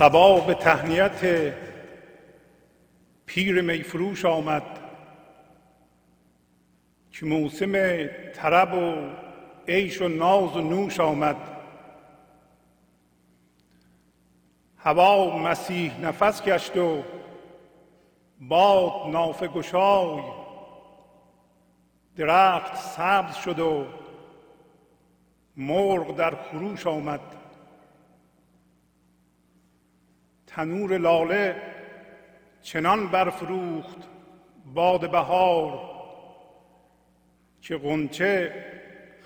سبا به تهنیت پیر میفروش آمد که موسم طرب و عیش و ناز و نوش آمد. هوا مسیح نفس گشت و باد نافه گشای. درخت سبز شد و مرغ در خروش آمد. تنور لاله چنان برفروخت باد بهار که غنچه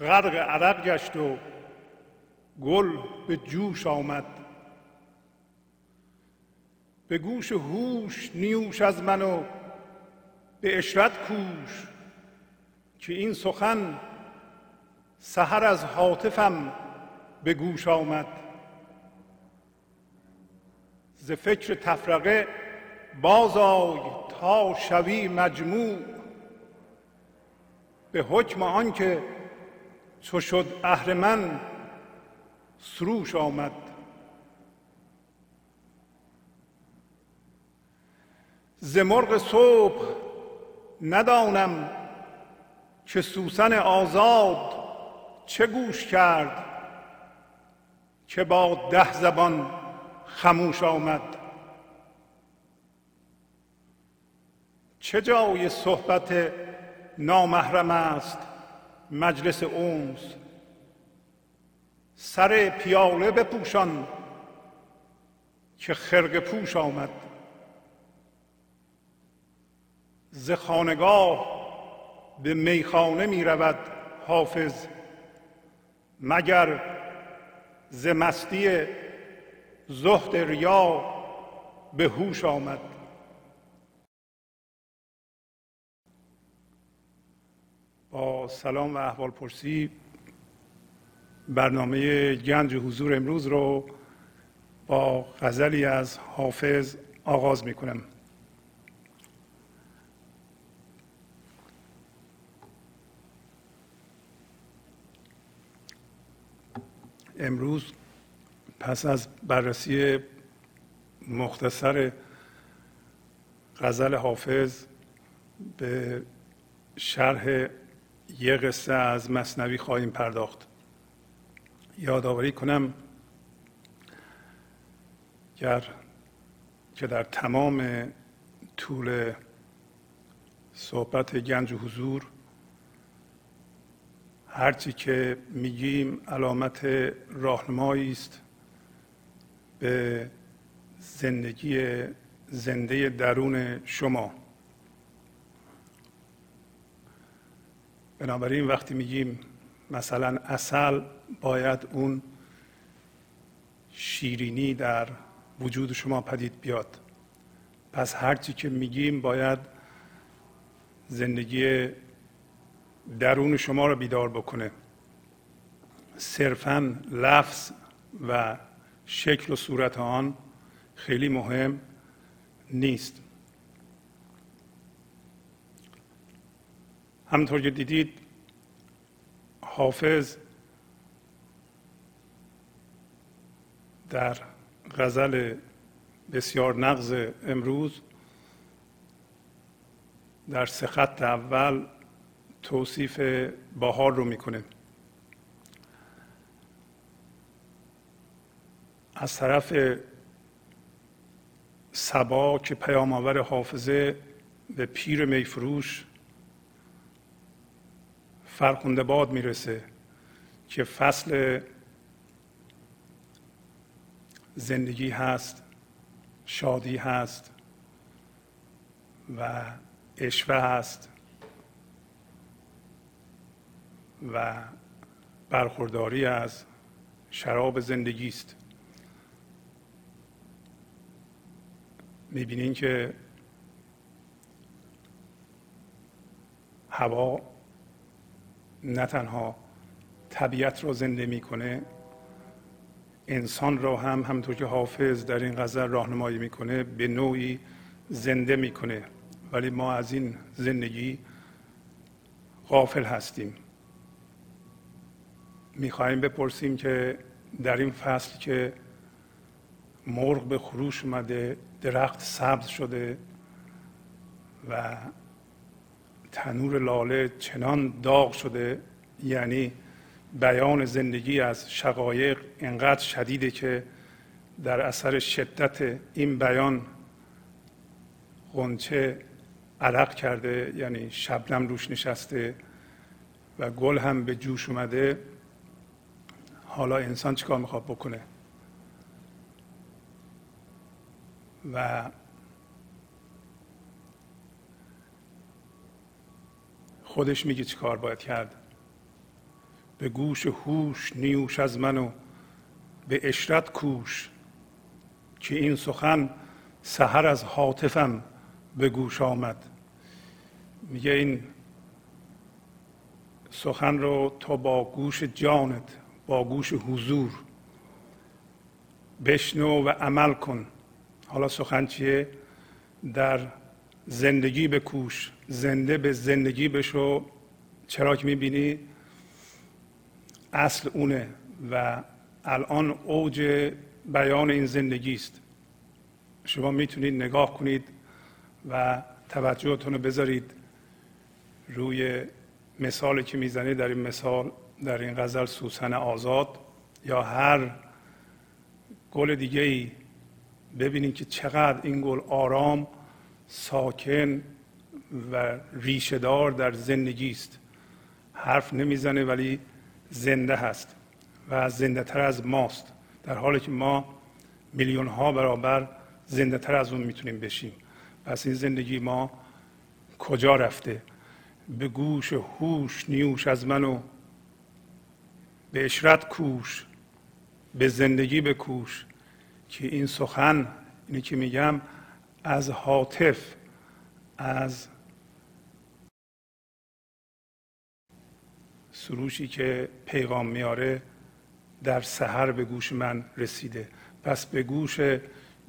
غرق عرق گشت و گل به جوش آمد. به گوش هوش نیوش از من و به اشرت کوش که این سخن سحر از حاطفم به گوش آمد. ز فکر تفرقه بازای تا شوی مجموع. به حکم آنکه چو شد اهرمن سروش آمد. ز مرغ صبح ندانم که سوسن آزاد چه گوش کرد که با ده زبان خموش آمد. چه جای صحبت نامحرم است مجلس اونس سر پیاله بپوشان که خرق پوش آمد. ز خانگاه به میخانه می رود حافظ مگر ز مستی زهد ریا به هوش آمد. با سلام و احوال پرسی برنامه گنج حضور امروز رو با غزلی از حافظ آغاز می کنم امروز پس از بررسی مختصر غزل حافظ به شرح یه قصه از مصنوی خواهیم پرداخت. یادآوری کنم گر که در تمام طول صحبت گنج و حضور هرچی که میگیم علامت راهنمایی است. به زندگی زنده درون شما. بنابراین وقتی میگیم مثلا اصل باید اون شیرینی در وجود شما پدید بیاد. پس هرچی که میگیم باید زندگی درون شما رو بیدار بکنه. صرفا لفظ و شکل و صورت آن خیلی مهم نیست. همطور که دیدید حافظ در غزل بسیار نغز امروز در سخط اول توصیف بهار رو می‌کنه. از طرف سبا که پیام آور حافظه به پیر میفروش فرخونده باد می‌رسه که فصل زندگی هست شادی هست و اشوه هست و برخورداری از شراب زندگی است. می‌بینین که هوا نه تنها طبیعت را زنده می‌کنه انسان را هم همطور که حافظ در این غزل راهنمایی می‌کنه به نوعی زنده می‌کنه. ولی ما از این زندگی غافل هستیم. می‌خواهیم بپرسیم که در این فصل که مرغ به خروش اومده درخت سبز شده و تنور لاله چنان داغ شده یعنی بیان زندگی از شقایق انقدر شدیده که در اثر شدت این بیان غنچه عرق کرده یعنی شبنم روش نشسته و گل هم به جوش اومده. حالا انسان چیکار می‌خواد بکنه؟ و خودش میگه چی کار باید کرد؟ به گوش هوش نیوش از منو به اشرت کوش که این سخن سحر از حاطفم به گوش آمد. میگه این سخن رو تو با گوش جانت با گوش حضور بشنو و عمل کن. حالا سخن چیه؟ در زندگی به کوش زنده به زندگی بشو. چرا که می‌بینی؟ اصل اونه و الان اوج بیان این زندگی است. شما می‌تونید نگاه کنید و توجهتون رو بذارید روی مثالی که می‌زنید در این مثال در این غزل سوسن آزاد یا هر گل دیگه ای ببینید که چقدر این گل آرام ساکن و ریشهدار در زندگی است. حرف نمی‌زنه ولی زنده هست و زنده تر از ماست در حالی که ما میلیون ها برابر زنده تر از اون می‌تونیم بشیم. پس این زندگی ما کجا رفته؟ به گوش هوش نیوش از منو به اشرت کوش به زندگی بکوش. که این سخن اینی که میگم از حاطف از سروشی که پیغام میاره در سحر به گوش من رسیده. پس به گوش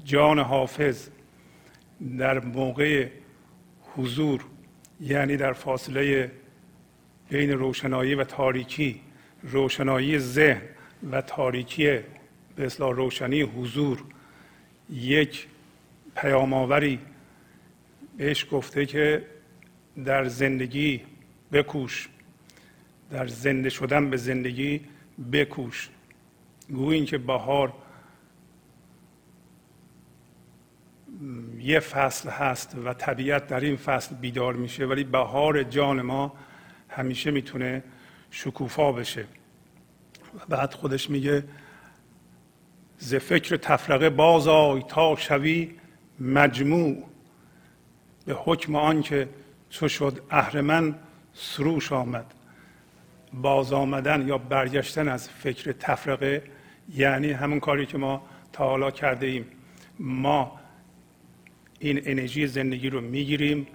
جان حافظ در موقع حضور یعنی در فاصله بین روشنایی و تاریکی روشنایی ذهن و تاریکی به اصلاح روشنی حضور یک پیام آوری بهش گفته که در زندگی بکوش در زنده شدن به زندگی بکوش. گویین که بهار یه فصل هست و طبیعت در این فصل بیدار میشه ولی بهار جان ما همیشه می‌تونه شکوفا بشه. و بعد خودش میگه ز فکر تفرقه باز آی تا شوی مجموع. به حکم آنکه چو شد اهرمن سروش آمد. باز آمدن یا برگشتن از فکر تفرقه یعنی همون کاری که ما تا حالا کرده ایم. ما این انرژی زندگی رو می‌گیریم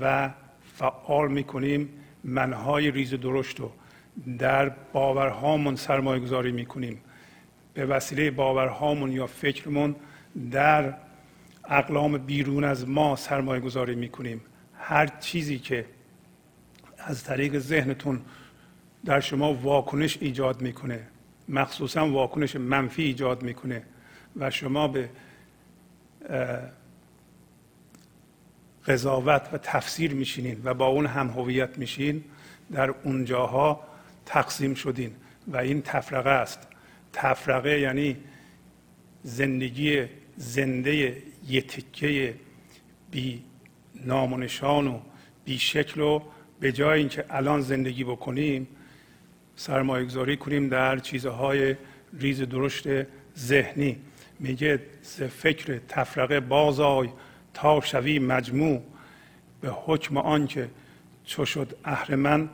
و فعال می‌کنیم منهای ریز درشت رو در باورهامون سرمایه گذاری می‌کنیم. به وسیله باورهامون یا فکرمون در اقلام بیرون از ما سرمایه گذاری می‌کنیم. هر چیزی که از طریق ذهنتون در شما واکنش ایجاد می‌کنه مخصوصا واکنش منفی ایجاد می‌کنه و شما به قضاوت و تفسیر میشینین و با اون هم هویت میشین در اونجاها تقسیم شدین و این تفرقه است. تفرقه یعنی زندگی زنده یه تکه بی نام و نشان و بی شکل و به جای اینکه الان زندگی بکنیم سرمایه گذاری کنیم در چیزهای ریز درشت ذهنی. میگه فکر تفرقه بازای تا شوی مجموع. به حکم آنکه چو شد اهرمن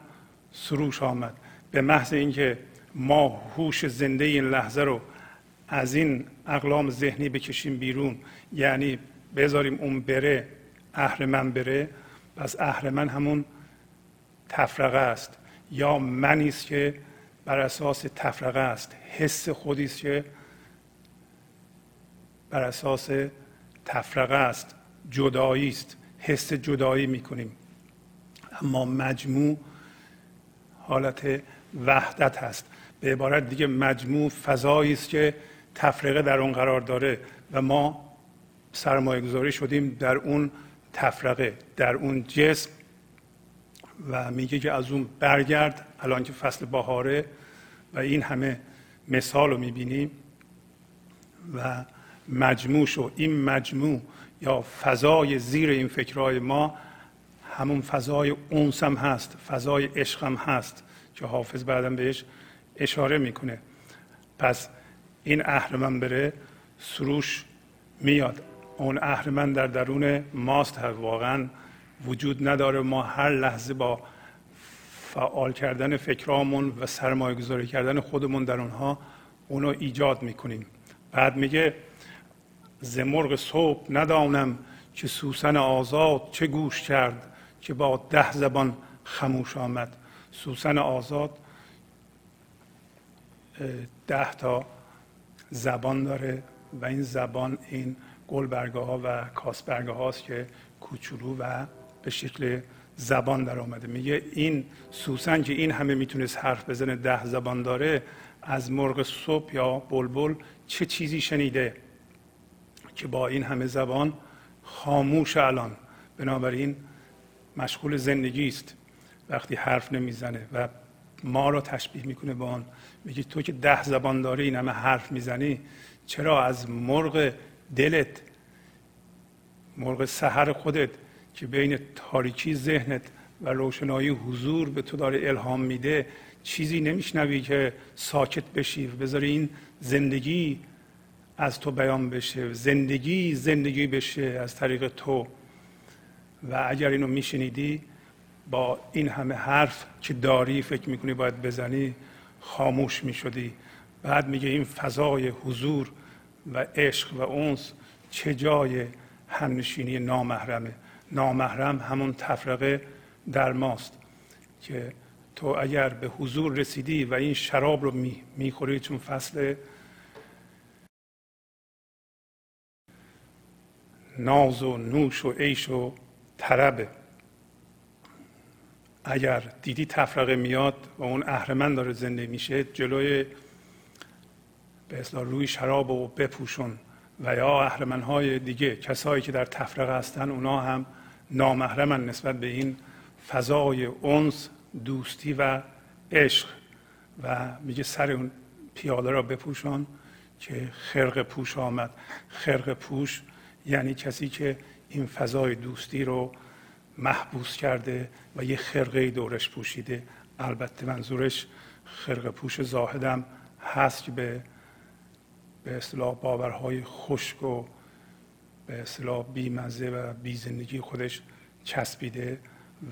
سروش آمد. به محض اینکه ما هوش زنده این لحظه رو از این اقلام ذهنی بکشیم بیرون. یعنی بذاریم اون بره اهرمن بره. پس اهرمن همون تفرقه است. یا منی است که بر اساس تفرقه است. حس خودی است که بر اساس تفرقه است. جدایی است. حس جدایی می‌کنیم. اما مجموع حالت وحدت هست. به عبارت دیگه مجموع فضایی است که تفرقه در اون قرار داره و ما سرمایه گذاری شدیم در اون تفرقه در اون جسم و میگه که از اون برگرد. الان که فصل بهاره و این همه مثال رو می‌بینیم و مجموع شو این مجموع یا فضای زیر این فکرهای ما همون فضای اونس هم هست فضای عشق هم هست که حافظ بعدا بهش اشاره می‌کنه. پس این اهرمن بره سروش میاد. اون اهرمن در درون ماست واقعا. وجود نداره. ما هر لحظه با فعال کردن فکرامون و سرمایه گذاری کردن خودمون در اونها اونو ایجاد می‌کنیم. بعد میگه زمرغ صبح ندانم که سوسن آزاد چه گوش کرد که با ده زبان خموش آمد. سوسن آزاد ده تا زبان داره و این زبان این گلبرگه ها و کاسبرگه هاست که کوچولو و به شکل زبان در آمده میگه این سوسن که این همه می‌تونست حرف بزنه ده زبان داره از مرغ صبح یا بلبل چه چیزی شنیده که با این همه زبان خاموش الان؟ بنابراین مشغول زندگی است. وقتی حرف نمی‌زنه و ما را تشبیه می‌کنه با آن. میگه تو که ده زبان داری این همه حرف می‌زنی چرا از مرغ دلت مرغ سحر خودت که بین تاریکی ذهنت و روشنایی حضور به تو داره الهام میده چیزی نمیشنوی که ساکت بشی و بذاری این زندگی از تو بیان بشه زندگی زندگی بشه از طریق تو. و اگر اینو میشنیدی با این همه حرف که داری فکر می‌کنی باید بزنی خاموش می‌شدی. بعد میگه این فضای حضور و عشق و اونس چه جای همنشینی نامحرمه. نامحرم همون تفرقه در ماست که تو اگر به حضور رسیدی و این شراب رو می‌خوری چون فصل ناز و نوش و عیش و طربه. اگر دیدی تفرقه میاد و اون اهرمن داره زنده میشه جلوی به اصلاح روی شراب و بپوشون. و یا اهرمن های دیگه کسایی که در تفرقه هستن اونا هم نامحرمن نسبت به این فضای اونس دوستی و عشق. و میگه سر اون پیاده را بپوشان که خرق پوش آمد. خرق پوش یعنی کسی که این فضای دوستی رو محبوس کرده و یه خرقه دورش پوشیده. البته منظورش خرقه پوش زاهدم هست که به به اصطلاح باورهای خشک و به اصطلاح بیمزه و بی زندگی خودش چسبیده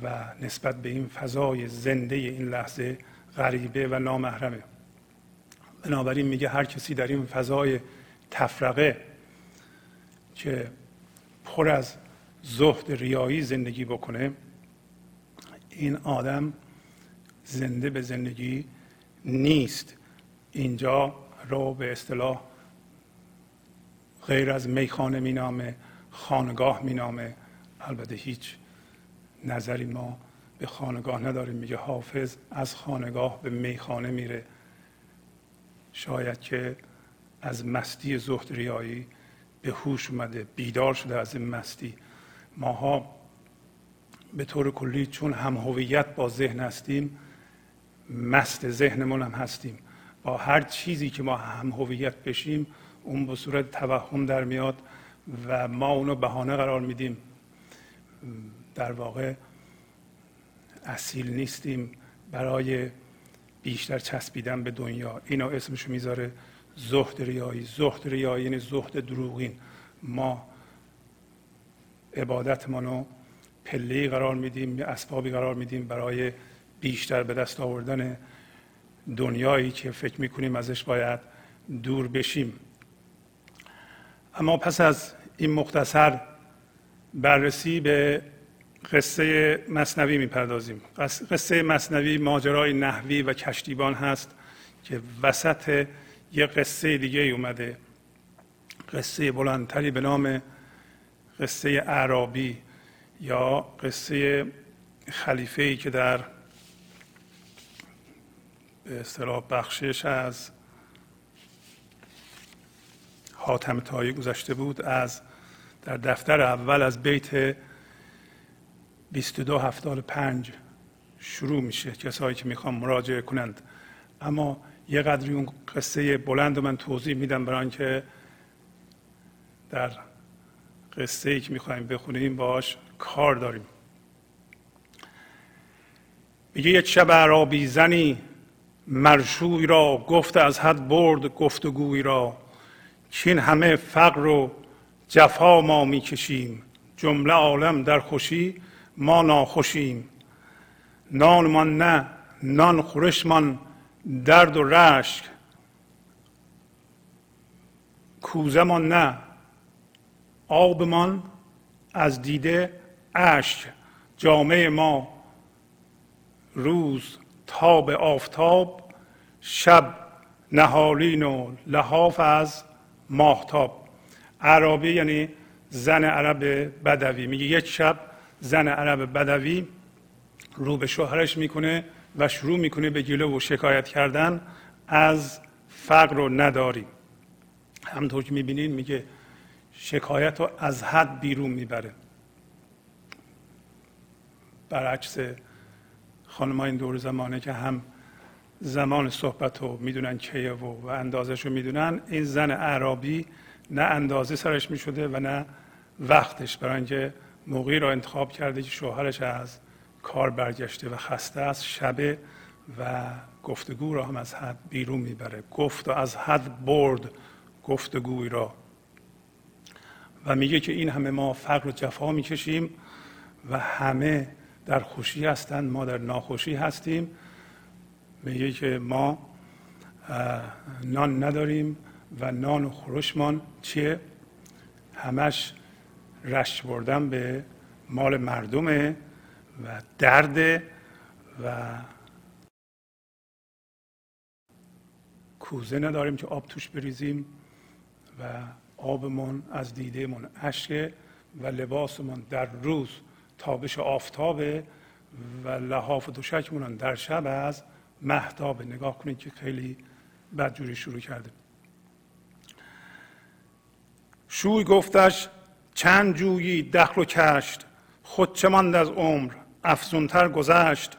و نسبت به این فضای زنده این لحظه غریبه و نامحرمه. بنابراین میگه هر کسی در این فضای تفرقه که پر از زهد ریایی زندگی بکنه این آدم زنده به زندگی نیست. اینجا رو به اصطلاح غیر از میخانه مینامه خانگاه مینامه. البته هیچ نظری ما به خانگاه نداریم. میگه حافظ از خانگاه به میخانه میره. شاید که از مستی زهد ریایی به هوش اومده بیدار شده از این مستی. ماها به طور کلی چون هم هویت با ذهن هستیم مست ذهنمون هم هستیم. با هر چیزی که ما هم هویت بشیم اون به صورت توهم در میاد و ما اونو بهانه قرار میدیم. در واقع اصیل نیستیم برای بیشتر چسبیدن به دنیا. اینا اسمشو می‌ذاره زهد ریایی. زهد ریایی یعنی زهد دروغین. ما عبادتمان رو پله قرار میدیم اسبابی قرار میدیم برای بیشتر به دست آوردن دنیایی که فکر می‌کنیم ازش باید دور بشیم. اما پس از این مختصر بررسی به قصه مصنوی می‌پردازیم. قصه مصنوی ماجرای نحوی و کشتیبان هست که وسط یه قصه دیگه اومده. قصه بلندتری به نام قصه اعرابی یا قصه خلیفه ای که در به اصطلاح بخشش از حاتم تایی گذشته بود از در دفتر اول از بیت 2275 شروع میشه. کسایی که می‌خوان مراجعه کنند. اما یه قدری اون قصه بلند من توضیح میدم برای اینکه در قصه ای که می‌خوایم بخونیم باش کار داریم. میگه یک شب عرابی زنی مرشوی را گفت از حد برد گفتگوی را. چین همه فقر و جفا ما می‌کشیم. جمله عالم در خوشی ما ناخوشیم. نانمان نه نان خورشمان درد و رشک. کوزمان نه آبمان از دیده اشک جامعه ما روز تاب آفتاب شب نهالین و لحاف از ماهتاب. عربی یعنی زن عرب بدوی. میگه یک شب زن عرب بدوی رو به شوهرش می‌کنه و شروع می‌کنه به گله و شکایت کردن از فقر و نداری. همطور که می‌بینین میگه شکایت رو از حد بیرون می‌بره. برعکس خانم این دور زمانه که هم زمان صحبت رو می‌دونن کیه و, و اندازش رو می‌دونن این زن عربی نه اندازه سرش می‌شده و نه وقتش برای اینکه موقعی را انتخاب کرده که شوهرش از کار برگشته و خسته است شبه و گفتگو را هم از حد بیرون می‌بره. گفت و از حد برد گفتگوی را و میگه که این همه ما فقر و جفا می‌کشیم و همه در خوشی هستند ما در ناخوشی هستیم. میگه که ما نان نداریم و نان و خورشمان چیه؟ همش رشت بردن به مال مردمه و درد و کوزه نداریم که آب توش بریزیم و آبمون از دیدهمون اشکه و لباسمون در روز تابش آفتابه و لحاف و دوشکمون در شب از محتابه نگاه کنید که خیلی بدجوری شروع کرده شوی گفتش چند جویی دخل و کشت خود چه ماند از عمر؟ افزونتر گذشت.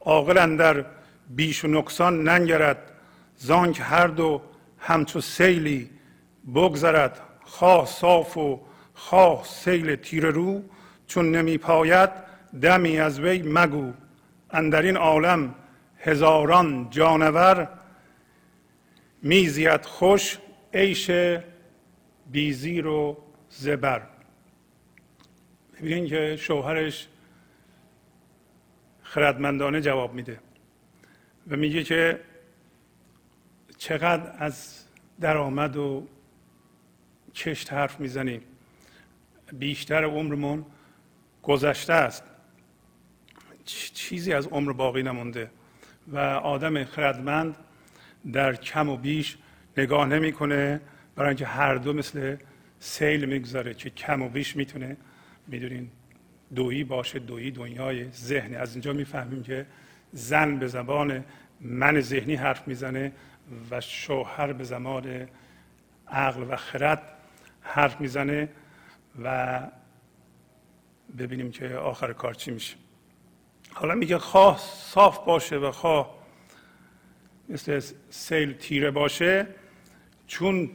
عاقل در بیش و نقصان ننگرد. زانک هر دو همچو سیلی بگذرد خواه صاف و خواه سیل تیر رو چون نمی پاید دمی از وی مگو. اندر این عالم هزاران جانور میزید خوش عیش بیزیر و زبر. ببینین که شوهرش خردمندانه جواب میده و میگه که چقدر از درآمد و کشت حرف می‌زنیم. بیشتر عمرمون گذشته است. چیزی از عمر باقی نمونده و آدم خردمند در کم و بیش نگاه نمی‌کنه برای اینکه هر دو مثل سیل می‌گذاره که کم و بیش می‌تونه می‌دونین دویی باشه دویی دنیای ذهنی. از اینجا می‌فهمیم که زن به زبان من ذهنی حرف می‌زنه و شوهر به زمان عقل و خرد حرف می‌زنه و ببینیم که آخر کار چی میشه. حالا میگه خواه صاف باشه و خواه مثل سیل تیره باشه چون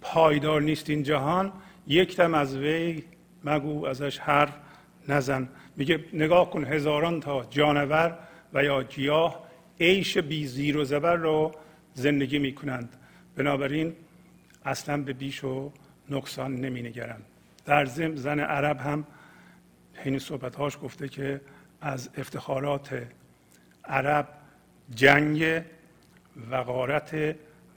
پایدار نیست این جهان یک دم از وی مگو ازش حرف نزن. میگه نگاه کن هزاران تا جانور و یا گیاه عیش بی زیر و زبر رو زندگی می‌کنند. بنابراین اصلا به بیش و نقصان نمی نگرند در ضمن زن عرب هم حین صحبتهاش گفته که از افتخارات عرب جنگ و غارت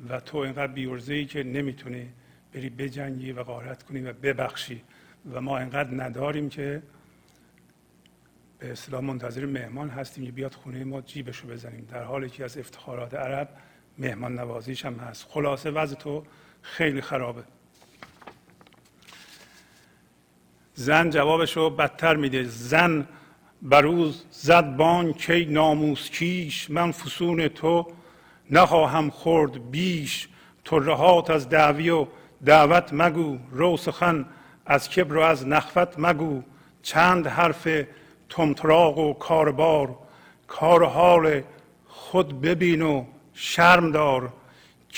و تو اینقدر بیورزه ای که نمی‌تونی بری بجنگی و غارت کنی و ببخشی و ما اینقدر نداریم که به اصطلاح منتظر مهمان هستیم که بیاد خونه ما جیبشو بزنیم. در حالی که از افتخارات عرب مهمان نوازیش هم هست. خلاصه وضع تو خیلی خرابه. زن جوابش رو بدتر میده. زن بروز زد بان کی ناموس کیش من فسون تو نخواهم خورد بیش. ترهات از دعوی و دعوت مگو. رو سخن از کبر و از نخوت مگو. چند حرف تمتراغ و کاربار. کار حال خود ببین و شرم دار.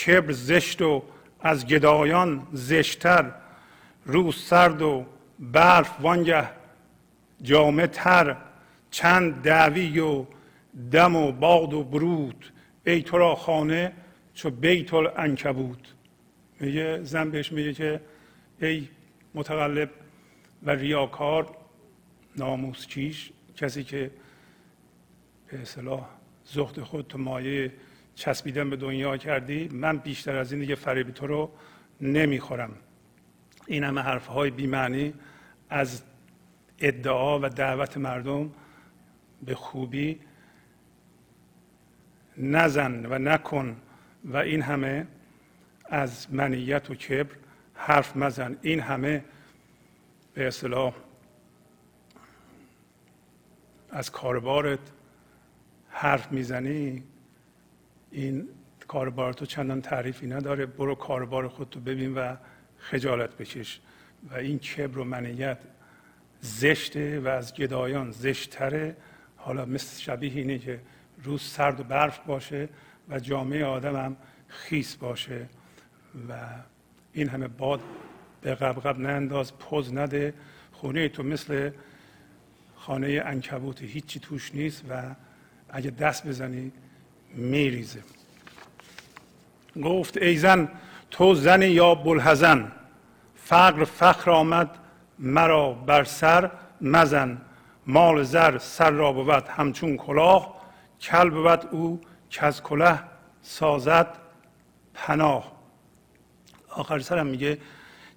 کبر زشت و از گدایان زشتر. روز سرد و برف وانگه جامه تر چند دعوی و دم و باد و برود. ای تو را خانه چو بیت العنکبوت. میگه زن بهش میگه که ای متقلب و ریاکار ناموس کیش کسی که به اصلاح زخت خود تو مایه چسبیدن به دنیا کردی من بیشتر از این دیگه فریب تو رو نمی‌خورم. این همه حرف های بیمعنی از ادعا و دعوت مردم به خوبی نزن و نکن و این همه از منیت و کبر حرف مزن. این همه به اصطلاح از کاربارت حرف می‌زنی این کاربار تو چندان تعریفی نداره. برو کاربار خودتو ببین و خجالت بکش. و این کبر و منیت زشته و از گدایان زشتره حالا مثل شبیه اینه که روز سرد و برف باشه و جامعه آدم هم خیس باشه. و این همه باد به قبقب ننداز پوز نده. خونه تو مثل خانه انکبوت هیچی توش نیست و اگه دست بزنی میریزه. گفت ای زن تو زن یا بلحزن فقر فخر آمد مرا بر سر مزن مال زر سر را بود همچون کلاه کل بود او که از کله سازد پناه. آخر سرم میگه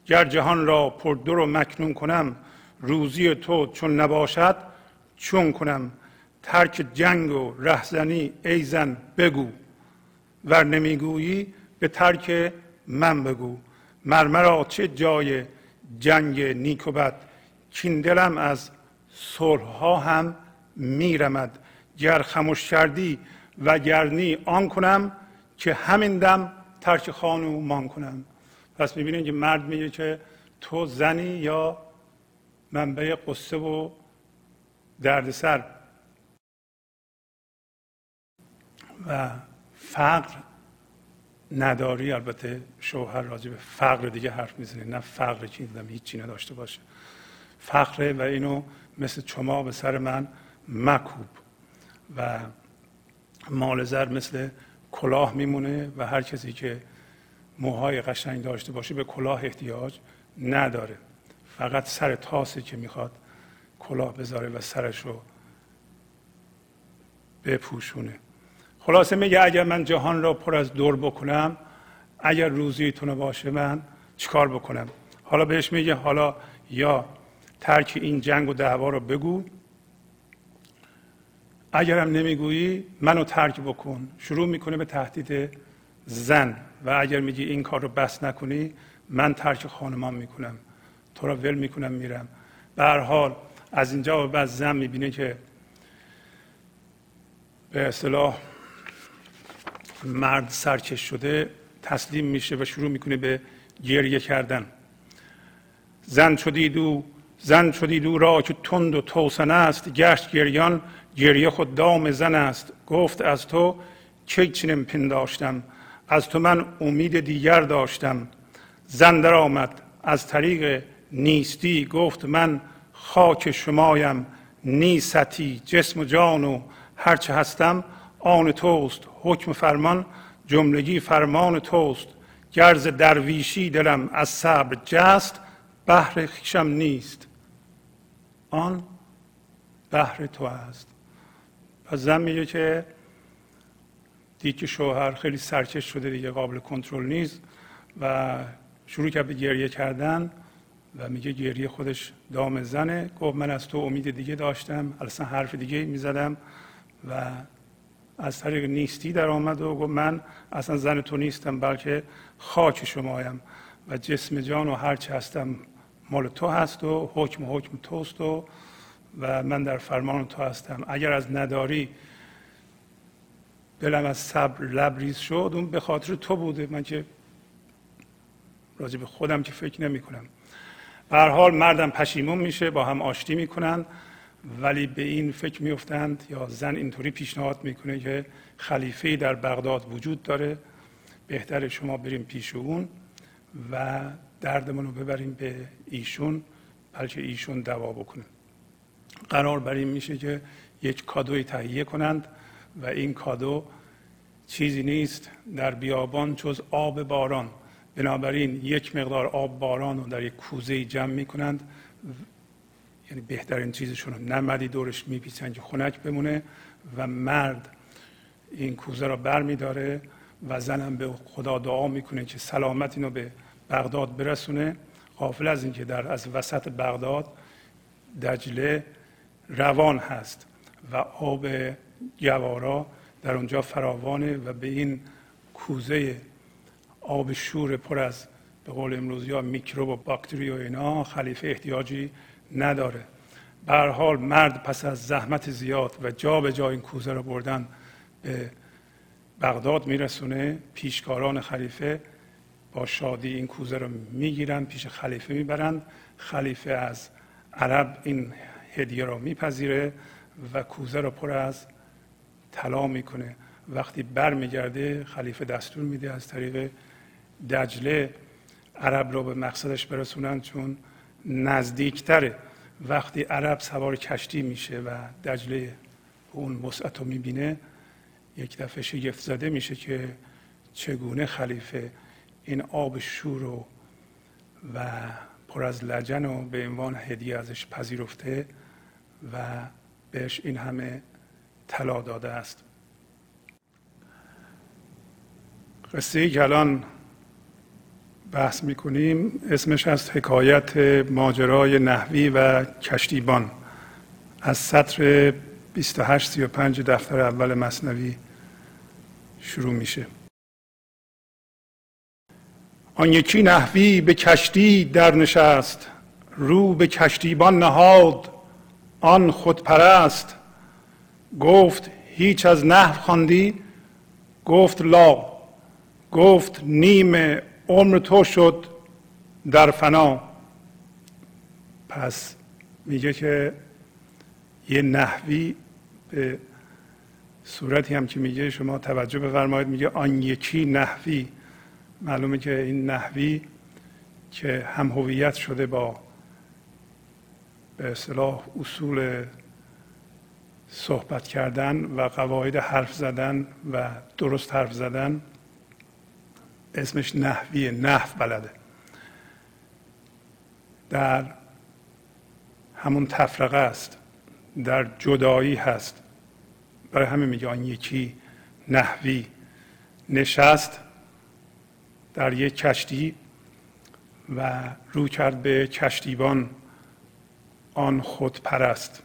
گر جهان را پردر و مکنون کنم روزی تو چون نباشد چون کنم؟ ترک جنگ و رهزنی ای زن بگو. ور نمی‌گویی به ترک من بگو. مرمرا چه جای جنگ نیک و بد؟ کین دلم از صلح هم میرمد. گر خموش کردی و گرنی آن کنم که همین دم ترک خانو مان کنم. پس می‌بینید که مرد میگه که تو زنی یا منبع قصه و دردسر؟ و فقر نداری. البته شوهر راجع به فقر دیگه حرف می‌زنه. نه فقر که این هیچی نداشته باشه. فقره و اینو مثل چما به سر من مکوب و مال زر مثل کلاه میمونه و هر کسی که موهای قشنگ داشته باشه به کلاه احتیاج نداره. فقط سر تاسه که می‌خواد کلاه بذاره و سرش رو بپوشونه. خلاصه میگه اگر من جهان را پر از دور بکنم اگر روزیتون باشه من چیکار بکنم؟ حالا بهش میگه حالا یا ترک این جنگ و دعوا رو بگو. اگرم نمی‌گویی منو ترک بکن. شروع می‌کنه به تهدید زن و اگر میگی این کار رو بس نکنی من ترک خانمان می‌کنم. تو را ول می‌کنم میرم. به هر حال از اینجا بعد زن می‌بینه که به اصطلاح مرد سرکش شده تسلیم میشه و شروع می‌کنه به گریه کردن. زن شدید او زن شدید او را که تند و توسن است گشت گریان گریه خود دام زن است. گفت از تو چه چنین پنداشتم؟ از تو من امید دیگر داشتم. زن در آمد از طریق نیستی گفت من خاک شمایم نیستی جسم و جان و هرچه هستم آن توست حکم فرمان جملگی فرمان توست. گرز درویشی دلم از صبر جست بهر خیشم نیست. آن بهر تو است. پس زن میگه که دید که شوهر خیلی سرکش شده دیگه قابل کنترل نیست و شروع کرد به گریه کردن و میگه گریه خودش دام زنه. گفت من از تو امید دیگه داشتم اصلا حرف دیگه می‌زدم و از طریق نیستی در آمد و گفت من اصلا زن تو نیستم بلکه خاک شمایم و جسم جان و هرچه هستم مال تو هست و حکم حکم توست و و من در فرمان تو هستم. اگر از نداری دلم از صبر لبریز شد اون به خاطر تو بوده. من که راجع به خودم که فکر نمی کنم به حال مردم پشیمون میشه با هم آشتی می‌کنن. ولی به این فکر میفتند یا زن اینطوری پیشنهاد می‌کنه که خلیفه در بغداد وجود داره بهتر شما بریم پیش اون و دردمون رو ببریم به ایشون بلکه ایشون دوا بکنه. قرار بر این میشه که یک کادوی تهیه کنند و این کادو چیزی نیست در بیابان جز آب باران. بنابراین یک مقدار آب باران رو در یک کوزه جمع می‌کنند یعنی بهترین چیزشون رو. نمدی دورش میپیچن که خنک بمونه و مرد این کوزه را بر میداره و زنم به خدا دعا می‌کنه که سلامت اینو به بغداد برسونه. غافل از اینکه در از وسط بغداد دجله روان هست و آب جوارا در اونجا فراوانه و به این کوزه آب شور پر از به قول امروزی ها میکروب و باکتری و اینا خلیفه احتیاجی نداره. به حال مرد پس از زحمت زیاد و جا به جا این کوزه رو بردن به بغداد میرسونه. پیشکاران خلیفه با شادی این کوزه رو می‌گیرن پیش خلیفه می‌برند خلیفه از عرب این هدیه را میپذیره و کوزه رو پر از طلا می‌کنه. وقتی بر میگرده خلیفه دستور میده از طریق دجله عرب رو به مقصدش برسونن چون نزدیکتره. وقتی عرب سوار کشتی میشه و دجله اون وسعت رو می‌بینه یک دفعه شگفت زده میشه که چگونه خلیفه این آب شور و و پر از لجن و به عنوان هدیه ازش پذیرفته و بهش این همه طلا داده است. قصه که الان بحث می‌کنیم اسمش از حکایت ماجرای نحوی و کشتیبان. از سطر 28 35 دفتر اول مصنوی شروع میشه. آن یکی نحوی به کشتی در نشست رو به کشتیبان نهاد آن خودپرست. گفت هیچ از نحو خواندی؟ گفت لا. گفت نیم عمر تو شد در فنا. پس میگه که یه نحوی به صورتی هم که میگه شما توجه بفرمایید میگه آن یکی نحوی. معلومه که این نحوی که هم هویت شده با به اصطلاح اصول صحبت کردن و قواعد حرف زدن و درست حرف زدن اسمش نحوی نحو بلده. در همون تفرقه است در جدایی هست. برای همه میگه آن یکی نحوی نشست در یک کشتی و رو کرد به کشتیبان. آن خود پرست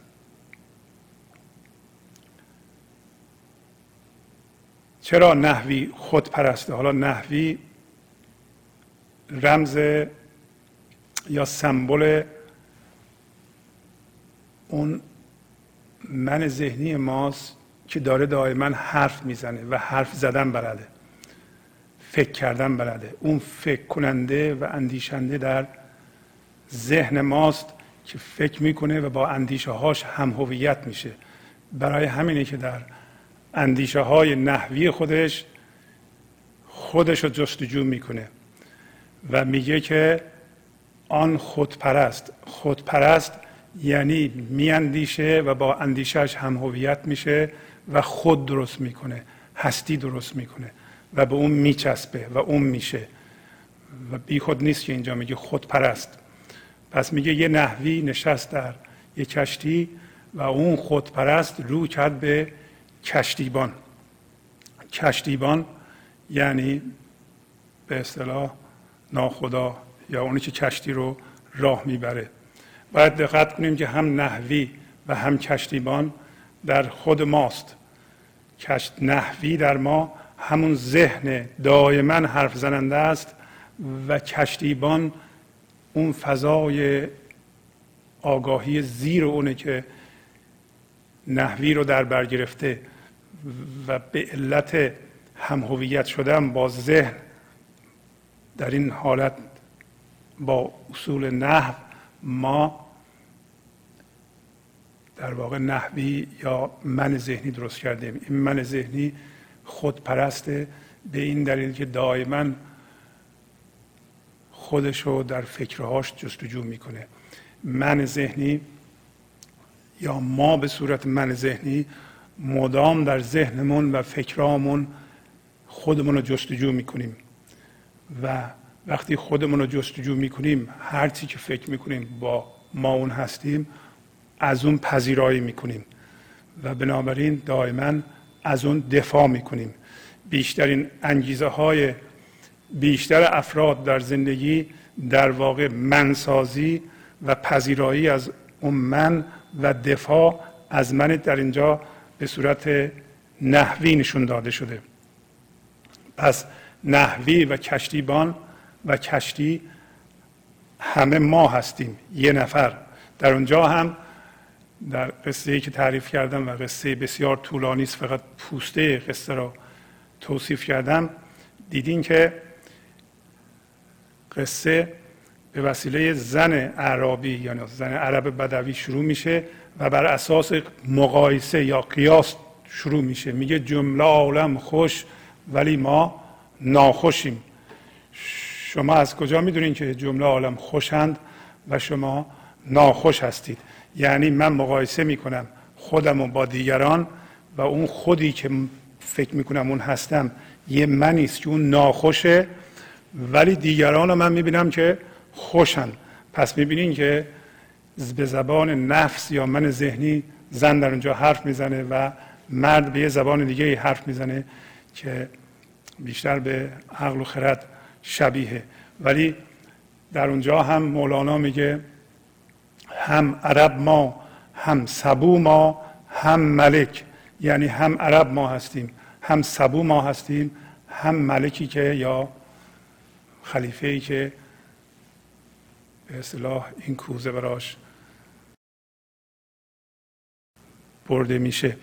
چرا نحوی خود پرسته حالا نحوی رمز یا سمبل اون من ذهنی ماست که داره دائما حرف می‌زنه و حرف زدن بلده فکر کردن بلده. اون فکر کننده و اندیشنده در ذهن ماست که فکر می‌کنه و با اندیشه هاش هم هویت میشه. برای همینه که در اندیشه های نحوی خودش خودش رو جستجو می‌کنه و میگه که آن خودپرست. خودپرست یعنی میاندیشه و با اندیشهش هم هویت میشه و خود درست می‌کنه هستی درست می‌کنه و به اون میچسبه و اون میشه. و بی خود نیست که اینجا میگه خودپرست. پس میگه یه نحوی نشست در یه کشتی و اون خودپرست رو کرد به کشتیبان. کشتیبان یعنی به اصطلاح ناخدا یا اونی که کشتی رو راه می‌بره. باید دقت کنیم که هم نحوی و هم کشتیبان در خود ماست. کشت نحوی در ما همون ذهن دائما حرف زننده است و کشتیبان اون فضای آگاهی زیر اونه که نحوی رو در بر گرفته. و به علت هم هویت شدن با ذهن در این حالت با اصول نحو ما در واقع نحوی یا من ذهنی درست کردیم. این من ذهنی خودپرسته به این دلیل که دائما خودش رو در فکرهاش جستجو می‌کنه. من ذهنی یا ما به صورت من ذهنی مدام در ذهنمون و فکرامون خودمون رو جستجو می‌کنیم. و وقتی خودمون رو جستجو می‌کنیم هر چی که فکر می‌کنیم با ما اون هستیم از اون پذیرایی می‌کنیم. و بنابراین دائما از اون دفاع می‌کنیم. بیشترین انگیزه های بیشتر افراد در زندگی در واقع منسازی و پذیرایی از اون من و دفاع از من در اینجا به صورت نحوی نشون داده شده. پس نحوی و کشتیبان و کشتی همه ما هستیم. یه نفر. در اونجا هم در قصه ای که تعریف کردم و قصه بسیار طولانی است فقط پوسته قصه را توصیف کردم. دیدین که قصه به وسیله زن عربی یعنی زن عرب بدوی شروع میشه. و بر اساس مقایسه یا قیاس شروع میشه. میگه جمله عالم خوش ولی ما ناخوشیم. شما از کجا می‌دونین که جمله عالم خوشند و شما ناخوش هستید؟ یعنی من مقایسه می‌کنم خودم با دیگران و اون خودی که فکر می‌کنم اون هستم یه منی است که اون ناخوشه ولی دیگران رو من می‌بینم که خوشن. پس می‌بینین که به زبان نفس یا من ذهنی زن در اونجا حرف می‌زنه و مرد به یه زبان دیگه حرف می‌زنه که بیشتر به عقل و خرد شبیه ولی در اونجا هم مولانا میگه هم عرب ما هم سبو ما هم ملک. یعنی هم عرب ما هستیم هم سبو ما هستیم هم ملکی که یا خلیفه ای که به اصطلاح این کوزه براش برده میشه.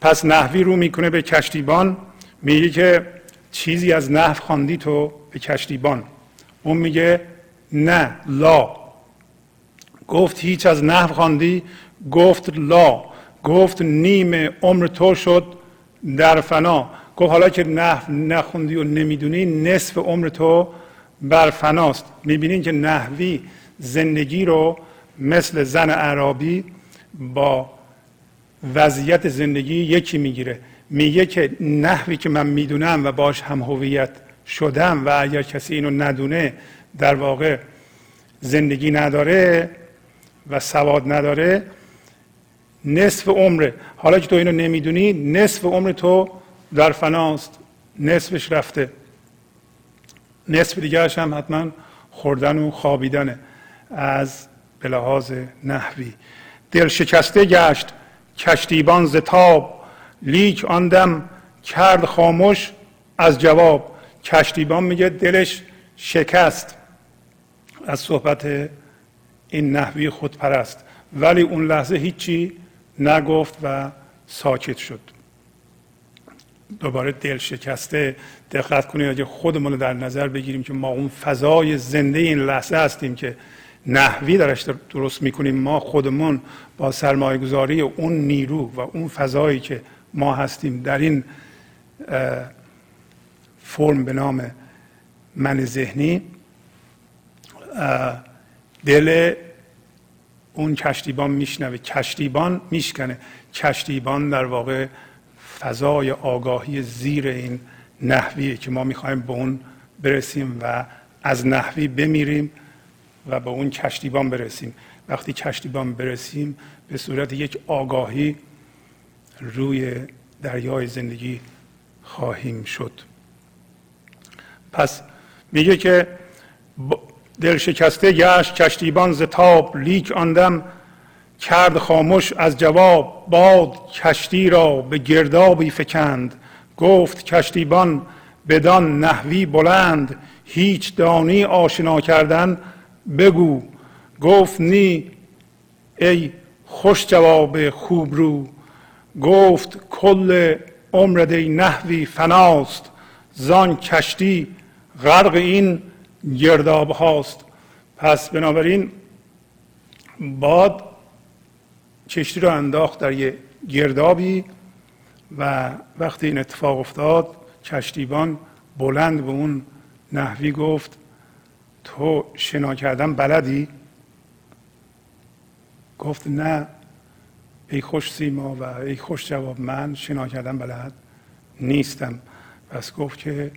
پس نحوی رو می‌کنه به کشتیبان. میگه که چیزی از نحو خواندی تو به کشتیبان. اون میگه نه لا. گفت هیچ از نحو خواندی. گفت لا. گفت نیم عمر تو شد در فنا. گفت حالا که نحو نخوندی و نمی‌دونی نصف عمر تو بر فناست. می‌بینین که نحوی زندگی رو مثل زن عربی با وضعیت زندگی یکی می‌گیره. میگه که نحوی که من می‌دونم و باش هم هویت شدم و اگر کسی اینو ندونه در واقع زندگی نداره و سواد نداره نصف عمره. حالا که تو اینو نمی‌دونی نصف عمر تو در فناست. نصفش رفته. نصف دیگرش هم حتما خوردن و خوابیدنه. از به لحاظ نحوی. دل شکسته گشت. کشتیبان زتاب لیک آندم کرد خاموش از جواب. کشتیبان میگه دلش شکست. از صحبت این نحوی خودپرست. ولی اون لحظه هیچی نگفت و ساکت شد. دوباره دل شکسته. دقت کنید اگه خودمون رو در نظر بگیریم که ما اون فضای زنده این لحظه هستیم که نحوی درش درست می‌کنیم ما خودمون با سرمایه گذاری اون نیرو و اون فضایی که ما هستیم در این فرم به نام من ذهنی دل اون کشتیبان میشنوه. کشتیبان میشکنه. کشتیبان در واقع فضای آگاهی زیر این نحویه که ما می‌خوایم به اون برسیم و از نحوی بمیریم. و به اون کشتیبان برسیم. وقتی کشتیبان برسیم به صورت یک آگاهی روی دریای زندگی خواهیم شد. پس میگه که دل شکسته گشت کشتیبان زتاب لیک آندم کرد خاموش از جواب باد کشتی را به گردابی فکند. گفت کشتیبان بدان نحوی بلند هیچ دانی آشنا کردن بگو. گفت نی ای خوش جواب خوب رو. گفت کل عمر دی نحوی فناست. زان کشتی غرق این گرداب هاست. پس بنابراین باد کشتی رو انداخت در یه گردابی و وقتی این اتفاق افتاد کشتیبان بلند به اون نحوی گفت تو شنا کردن بلدی؟ گفت نه. ای خوش سیما و ای خوش جواب من شنا کردن بلد نیستم. پس گفت که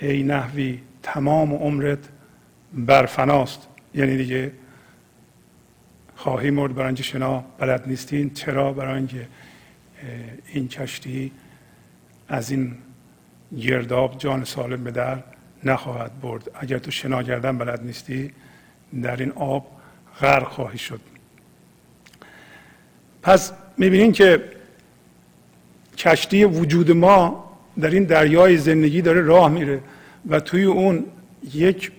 ای نحوی تمام عمرت برفناست. یعنی دیگه خواهی مرد برای اینکه شنا بلد نیستین؟ چرا برای اینکه این کشتی از این گرداب جان سالم به در نخواهد برد. اگر تو شنا کردن بلد نیستی در این آب غرق خواهی شد. پس می‌بینین که کشتی وجود ما در این دریای زندگی داره راه میره و توی اون یک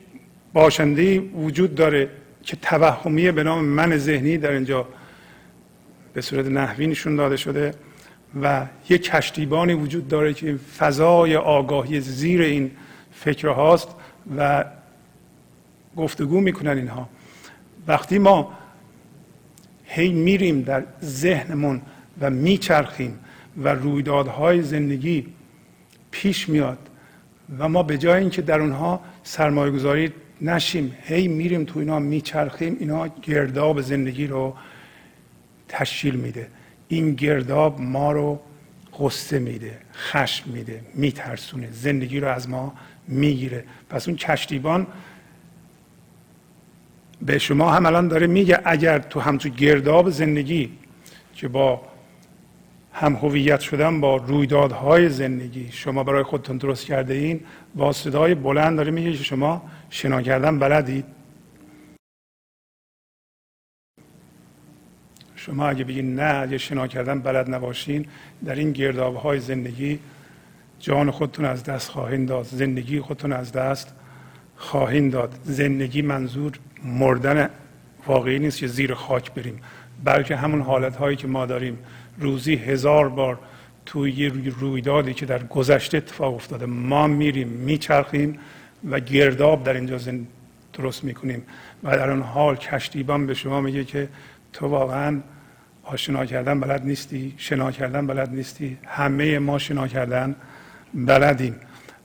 باشنده وجود داره که توهمیه به نام من ذهنی در اینجا به صورت نحوی نشون داده شده و یک کشتیبانی وجود داره که فضای آگاهی زیر این فکر هاست و گفتگو می‌کنن اینها. وقتی ما هی میریم در ذهنمون و میچرخیم و رویدادهای زندگی پیش میاد و ما به جای اینکه در اونها سرمایه گذاری نشیم هی میریم تو اینا میچرخیم اینا گرداب زندگی رو تشکیل میده. این گرداب ما رو قصه میده خشم میده میترسونه زندگی رو از ما می‌گیره. پس اون کشتیبان به شما هم الان داره میگه اگر تو همچون گرداب زندگی که با هم هویت شدن با رویدادهای زندگی شما برای خودتون درست کرده این با صدای بلند داره میگه شما شنا کردن بلدید. شما اگه بگید نه اگه شنا کردن بلد نباشین در این گرداب های زندگی جان خودتون از دست خواهید داد زندگی خودتون از دست خواهید داد. زندگی منظور مردن واقعی نیست که زیر خاک بریم بلکه همون حالت هایی که ما داریم. روزی هزار بار توی یه رویدادی که در گذشته اتفاق افتاده ما میریم میچرخیم و گرداب در اینجا زند درست می‌کنیم. و در اون حال کشتیبان به شما میگه که تو واقعا آشنا کردن بلد نیستی شنا کردن بلد نیستی همه ما شنا کردن. بلدیم.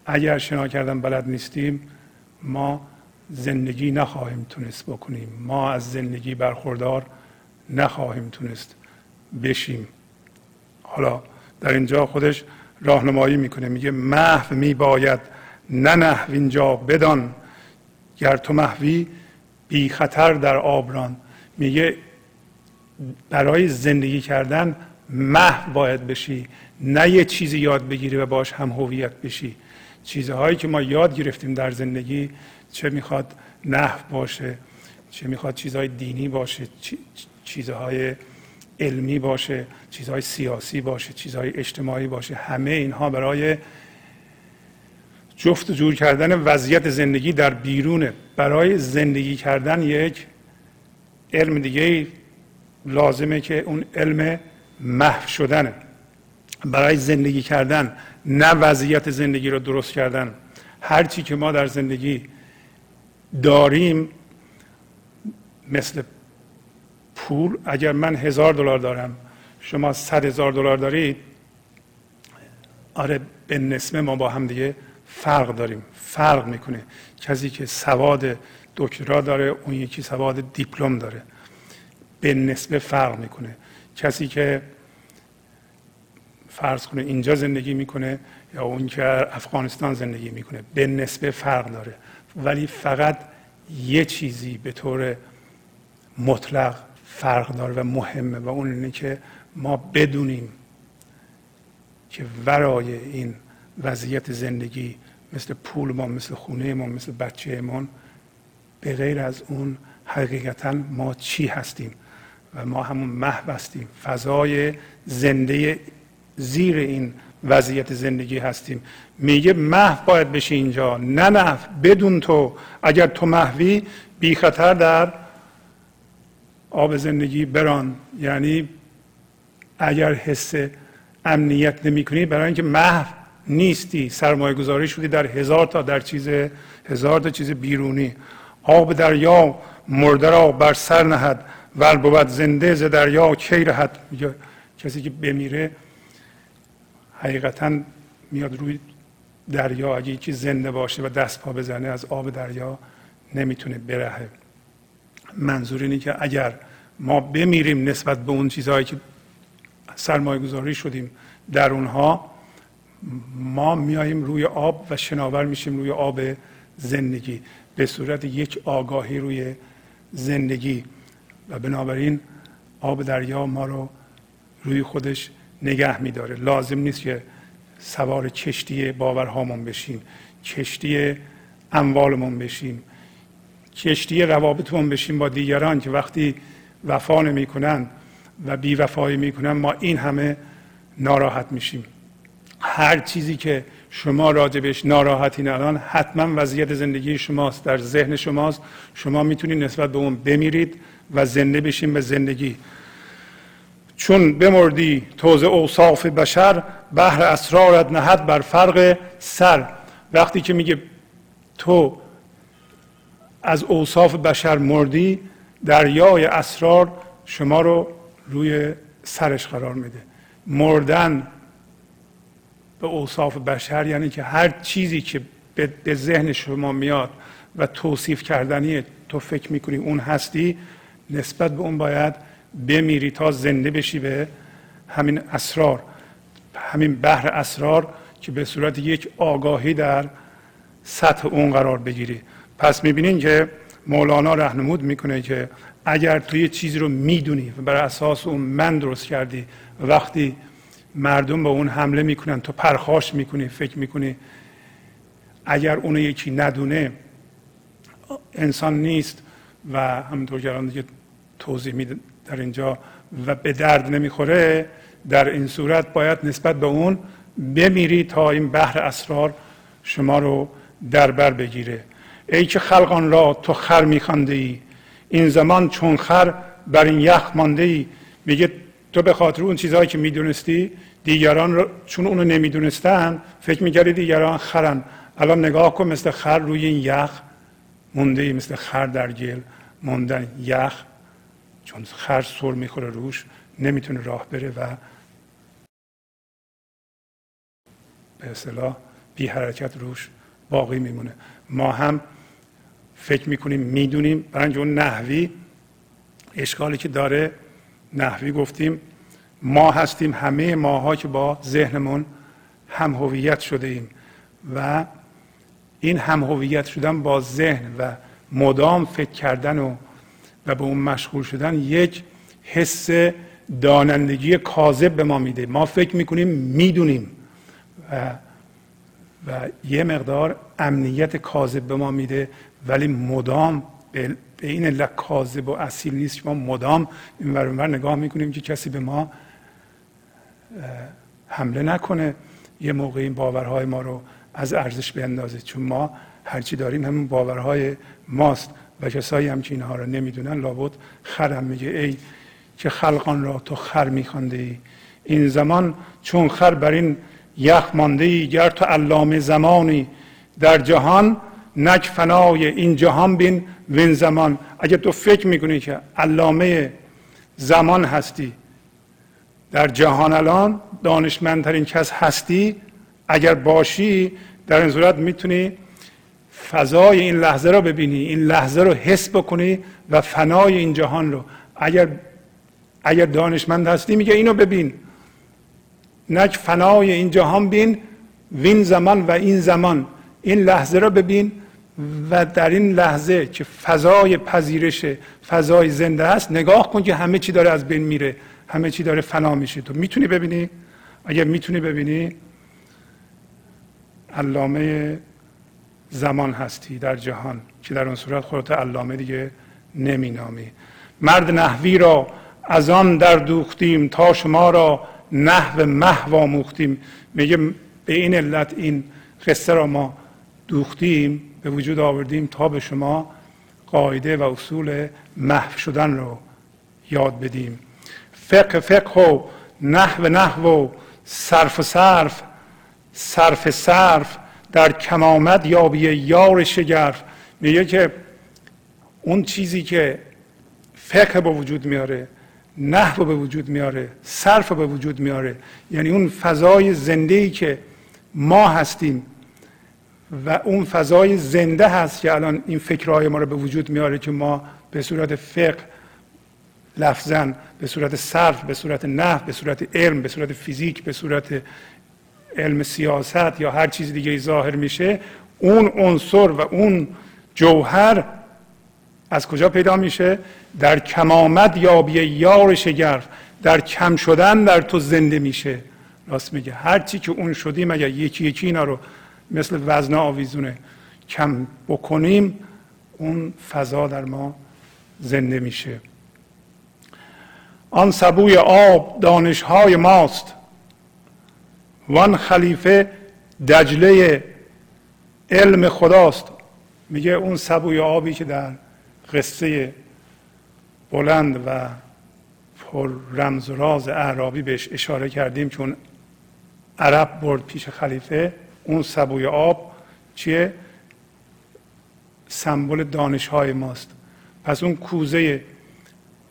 اگر شنا کردن بلد نیستیم ما زندگی نخواهیم تونست بکنیم. ما از زندگی برخوردار نخواهیم تونست بشیم. حالا در اینجا خودش راهنمایی می‌کنه. میگه محو میباید. نه نحو اینجا بدان. گر تو محوی بی خطر در آبران میگه برای زندگی کردن محو باید بشی. نه یه چیزی یاد بگیری و باش هم هویت بشی. چیزهایی که ما یاد گرفتیم در زندگی چه می‌خواد نحو باشه چه می‌خواد چیزهای دینی باشه چیزهای علمی باشه چیزهای سیاسی باشه چیزهای اجتماعی باشه همه اینها برای جفت جور کردن وضعیت زندگی در بیرونه. برای زندگی کردن یک علم دیگه لازمه که اون علم محو شدنه. برای زندگی کردن نه وضعیت زندگی رو درست کردن. هرچی که ما در زندگی داریم مثل پول اگر من هزار دلار دارم شما صد هزار دلار دارید آره به نسبه ما با هم دیگه فرق داریم. فرق می‌کنه. کسی که سواد دکترا داره اون یکی سواد دیپلم داره. به نسبه فرق می‌کنه. کسی که فرض کنه اینجا زندگی می‌کنه یا اون که افغانستان زندگی می‌کنه به نسبه فرق داره. ولی فقط یه چیزی به طور مطلق فرق داره و مهمه و اون اینه که ما بدونیم که ورای این وضعیت زندگی مثل پول ما مثل خونه ما مثل بچه ما به غیر از اون حقیقتا ما چی هستیم؟ و ما همون محو هستیم. فضای زنده زیر این وضعیت زندگی هستیم. میگه محو باید بشه اینجا نه نه بدون تو. اگر تو محوی بی خطر در آب زندگی بران. یعنی اگر حس امنیت نمی کنی برای اینکه محو نیستی سرمایه گذاری شدی در هزار تا در چیز هزار تا چیز بیرونی. آب دریا مرده را بر سر نهد ور بود زنده ز دریا کی رهد؟ کسی که بمیره حقیقتا میاد روی دریا. اگه یکی زنده باشه و دست پا بزنه از آب دریا نمی‌تونه برهه. منظور اینه که اگر ما بمیریم نسبت به اون چیزهایی که سرمایه گذاری شدیم در اونها ما میاییم روی آب و شناور میشیم روی آب زندگی. به صورت یک آگاهی روی زندگی. و بنابراین آب دریا ما رو روی خودش نگه میداره. لازم نیست که سوار کشتی باورهامون بشیم کشتی اموالمون بشیم کشتی روابطمون بشیم با دیگران که وقتی وفا نمی‌کنن و بی وفایی می‌کنن ما این همه ناراحت میشیم. هر چیزی که شما راجبش ناراحتین الان حتما وضعیت زندگی شماست. در ذهن شماست. شما می‌تونید نسبت به اون بمیرید و زنده بشین به زندگی. چون بمردی توز اوصاف بشر بحر اسرارت نهد بر فرق سر. وقتی که میگه تو از اوصاف بشر مردی دریای اسرار شما رو روی سرش قرار میده. مردن به اوصاف بشر یعنی که هر چیزی که به ذهن شما میاد و توصیف کردنی تو فکر می‌کنی اون هستی نسبت به اون باید بمیری تا زنده بشی به همین اسرار همین بحر اسرار که به صورت یک آگاهی در سطح اون قرار بگیری. پس می‌بینین که مولانا رهنمود می‌کنه که اگر تو یه چیزی رو می‌دونی و بر اساس اون من درست کردی وقتی مردم به اون حمله می‌کنن تو پرخاش می‌کنی فکر می‌کنی اگر اونو یکی ندونه انسان نیست و همونطور که دیگه توضیح در اینجا و به درد نمی‌خوره در این صورت باید نسبت به اون بمیری تا این بحر اسرار شما رو در بر بگیره. ای که خلقان را تو خر میخوانده ای این زمان چون خر بر این یخ مانده ای میگه تو به خاطر اون چیزهایی که می‌دونستی دیگران رو چون اونو نمی‌دونستن فکر می‌کردی دیگران خرن. الان نگاه کن مثل خر روی این یخ مونده ای مثل خر در گل موندن یخ. چون خر سر می‌خوره روش نمی‌تونه راه بره و به اصطلاح بی حرکت روش باقی میمونه. ما هم فکر می‌کنیم می‌دونیم برای اون نحوی اشکالی که داره نحوی گفتیم ما هستیم همه ماها که با ذهنمون هم هویت شده ایم و این هم هویت شدن با ذهن و مدام فکر کردن و و به اون مشغول شدن یک حس دانندگی کاذب به ما میده. ما فکر می‌کنیم می‌دونیم. و و یه مقدار امنیت کاذب به ما میده ولی مدام به این علت کاذب و اصیل نیست. که ما مدام این ور نگاه می‌کنیم که کسی به ما حمله نکنه. یه موقع این باورهای ما رو از ارزش بندازه چون ما هرچی داریم همون باورهای ماست. و کسایی هم که اینها رو نمی‌دونن لابد خرم میگه ای که خلقان را تو خر میخوانده ای این زمان چون خر بر این یخ مانده ای گر تو علامه زمانی در جهان نک فنای این جهان بین وین زمان. اگه تو فکر می‌کنی که علامه زمان هستی در جهان الان دانشمندترین کس هستی اگر باشی در این صورت می‌تونی فضای این لحظه رو ببینی این لحظه رو حس بکنی و فنای این جهان رو. اگر اگر دانشمند هستی میگه اینو ببین. نک فنای این جهان بین وین زمان و این زمان. این لحظه رو ببین و در این لحظه که فضای پذیرش فضای زنده است نگاه کن که همه چی داره از بین میره. همه چی داره فنا میشه. تو می‌تونی ببینی؟ اگر می‌تونی ببینی علامه زمان هستی در جهان که در اون صورت خودت علامه دیگه نمینامی. مرد نحوی را از آن در دوختیم تا شما را نحو محو آموختیم. میگه به این علت این قصه را ما دوختیم به وجود آوردیم تا به شما قاعده و اصول محو شدن رو یاد بدیم. فقه فقه و نحو نحو و صرف صرف صرف صرف در کم آمد یابی یار شگرف میگه که اون چیزی که فقه به وجود میاره نحو به وجود میاره صرف به وجود میاره یعنی اون فضای زنده ای که ما هستیم و اون فضای زنده هست که الان این فکرهای ما رو به وجود میاره که ما به صورت فقه لفظا به صورت صرف به صورت نحو به صورت علم به صورت فیزیک به صورت علم سیاست یا هر چیز دیگه ظاهر میشه اون عنصر و اون جوهر از کجا پیدا میشه؟ در کمامد یابی یار شگرف در کم شدن در تو زنده میشه. راست میگه. هر چی که اون شدیم اگر یکی یکی اینا رو مثل وزن آویزونه کم بکنیم اون فضا در ما زنده میشه. آن سبوی آب دانشهای ماست. وان خلیفه دجله علم خداست. میگه اون سبوی آبی که در قصه بلند و پر رمز و راز اعرابی بهش اشاره کردیم چون عرب برد پیش خلیفه اون سبوی آب چیه؟ سمبل دانشهای ماست. پس اون کوزه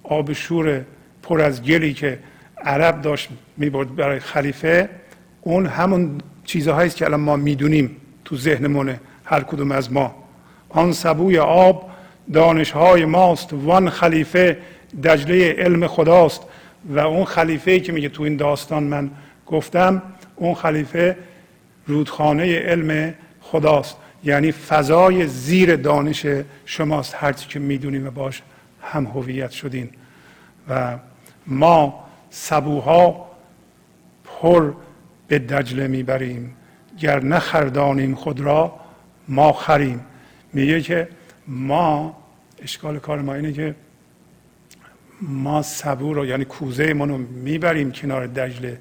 آب شور پر از گلی که عرب داشت می‌برد برای خلیفه اون همون چیزهایی که الان ما می‌دونیم تو ذهنمونه هر کدوم از ما. آن سبوی آب دانشهای ماست وان خلیفه دجله علم خداست. و اون خلیفه که میگه تو این داستان من گفتم اون خلیفه رودخانه علم خداست. یعنی فضای زیر دانش شماست هرچی که می‌دونیم و باش هم هویت شدین و ما سبوها پر به دجله می‌بریم. گر نخردانیم خود را ما خریم. میگه که ما اشکال کار ما اینه که ما سبو رو یعنی کوزه ما رو می‌بریم کنار دجله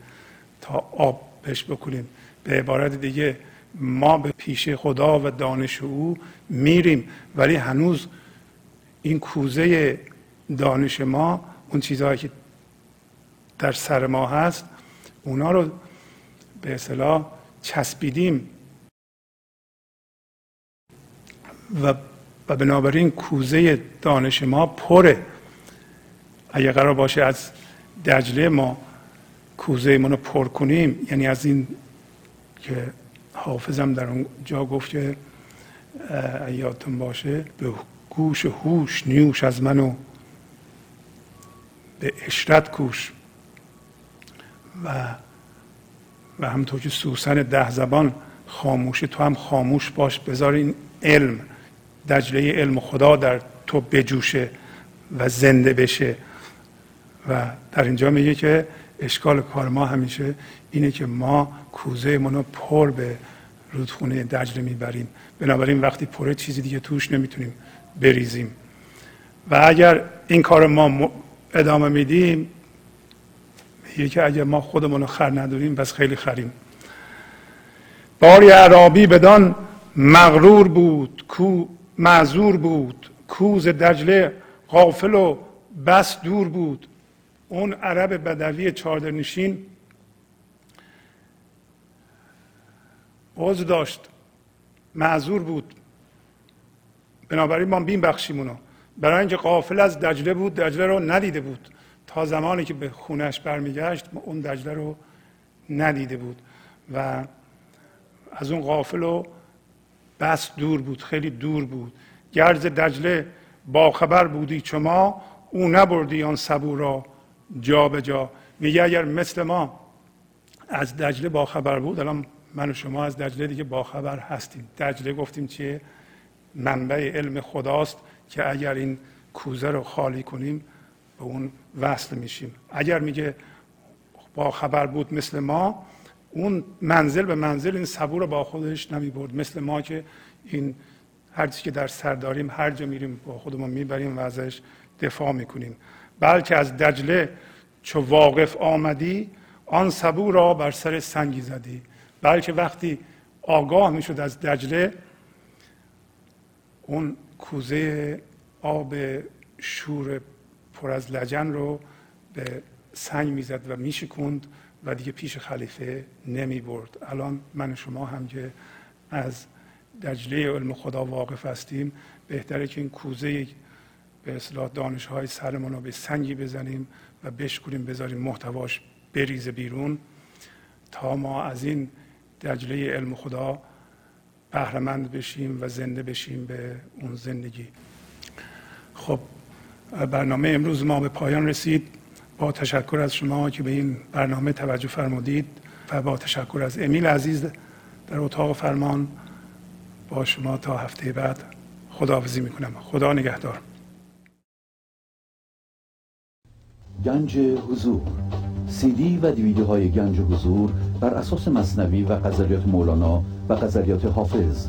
تا آب بهش بکنیم به عبارت دیگه ما به پیش خدا و دانش او میریم. ولی هنوز این کوزه دانش ما اون چیزهایی که در سر ما هست اونا رو به اصطلاح چسبیدیم. و و بنابراین کوزه دانش ما پره. اگر قرار باشه از دجله ما کوزه ما رو پر کنیم یعنی از این که حافظم در اون جا گفت که یادتون باشه به گوش هوش نیوش از منو به اشرت کوش. و و همطور که سوسن ده زبان خاموشه تو هم خاموش باش بذار این علم دجله علم خدا در تو بجوشه و زنده بشه. و در اینجا میگه که اشکال کار ما همیشه اینه که ما کوزه منو پر به رودخونه دجله می‌بریم. بنابراین وقتی پره چیزی دیگه توش نمی‌تونیم بریزیم. و اگر این کار ما ادامه میدیم میگه که اگر ما خودمون رو خر نداریم پس خیلی خریم. باری عربی بدان مغرور بود کو معذور بود کوز دجله غافل و بس دور بود. اون عرب بدوی چادرنشین عضو داشت معذور بود. بنابراین ما بین بخشیمونو برای اینکه قافل از دجله بود دجله رو ندیده بود. تا زمانی که به خونش برمیگشت اون دجله رو ندیده بود و از اون قافل رو بس دور بود خیلی دور بود. گرز دجله با خبر بودی شما او نبردی آن سبو را جا به جا. میگه اگر مثل ما از دجله با خبر بود الان من و شما از دجله دیگه با خبر هستیم. دجله گفتیم چیه؟ منبع علم خداست که اگر این کوزه رو خالی کنیم به اون وصل میشیم. اگر میگه با خبر بود مثل ما اون منزل به منزل این سبو رو با خودش نمی برد. مثل ما که این هر چی که در سر داریم هر جا میریم با خودمون می‌بریم و ازش دفاع می‌کنیم. بلکه از دجله چو واقف آمدی آن سبو را بر سر سنگی زدی. بلکه وقتی آگاه می‌شد از دجله اون کوزه آب شور پر از لجن رو به سنگ می‌زد و میشکوند و دیگه پیش خلیفه نمی برد الان من شما هم که از دجله علم خدا واقف هستیم بهتره که این کوزه به اصلاح دانش های سرمون رو به سنگی بزنیم و بشکونیم بذاریم محتواش بریزه بیرون تا ما از این دجله علم خدا بهرهمند بشیم و زنده بشیم به اون زندگی. خب برنامه امروز ما به پایان رسید. با تشکر از شما که به این برنامه توجه فرمودید و با تشکر از امیل عزیز در اتاق فرمان با شما تا هفته بعد خداحافظی می‌کنم. خدا نگهدار. گنج حضور. سی دی و دیویدیو های گنج حضور بر اساس مصنوی و قذریات مولانا و قذریات حافظ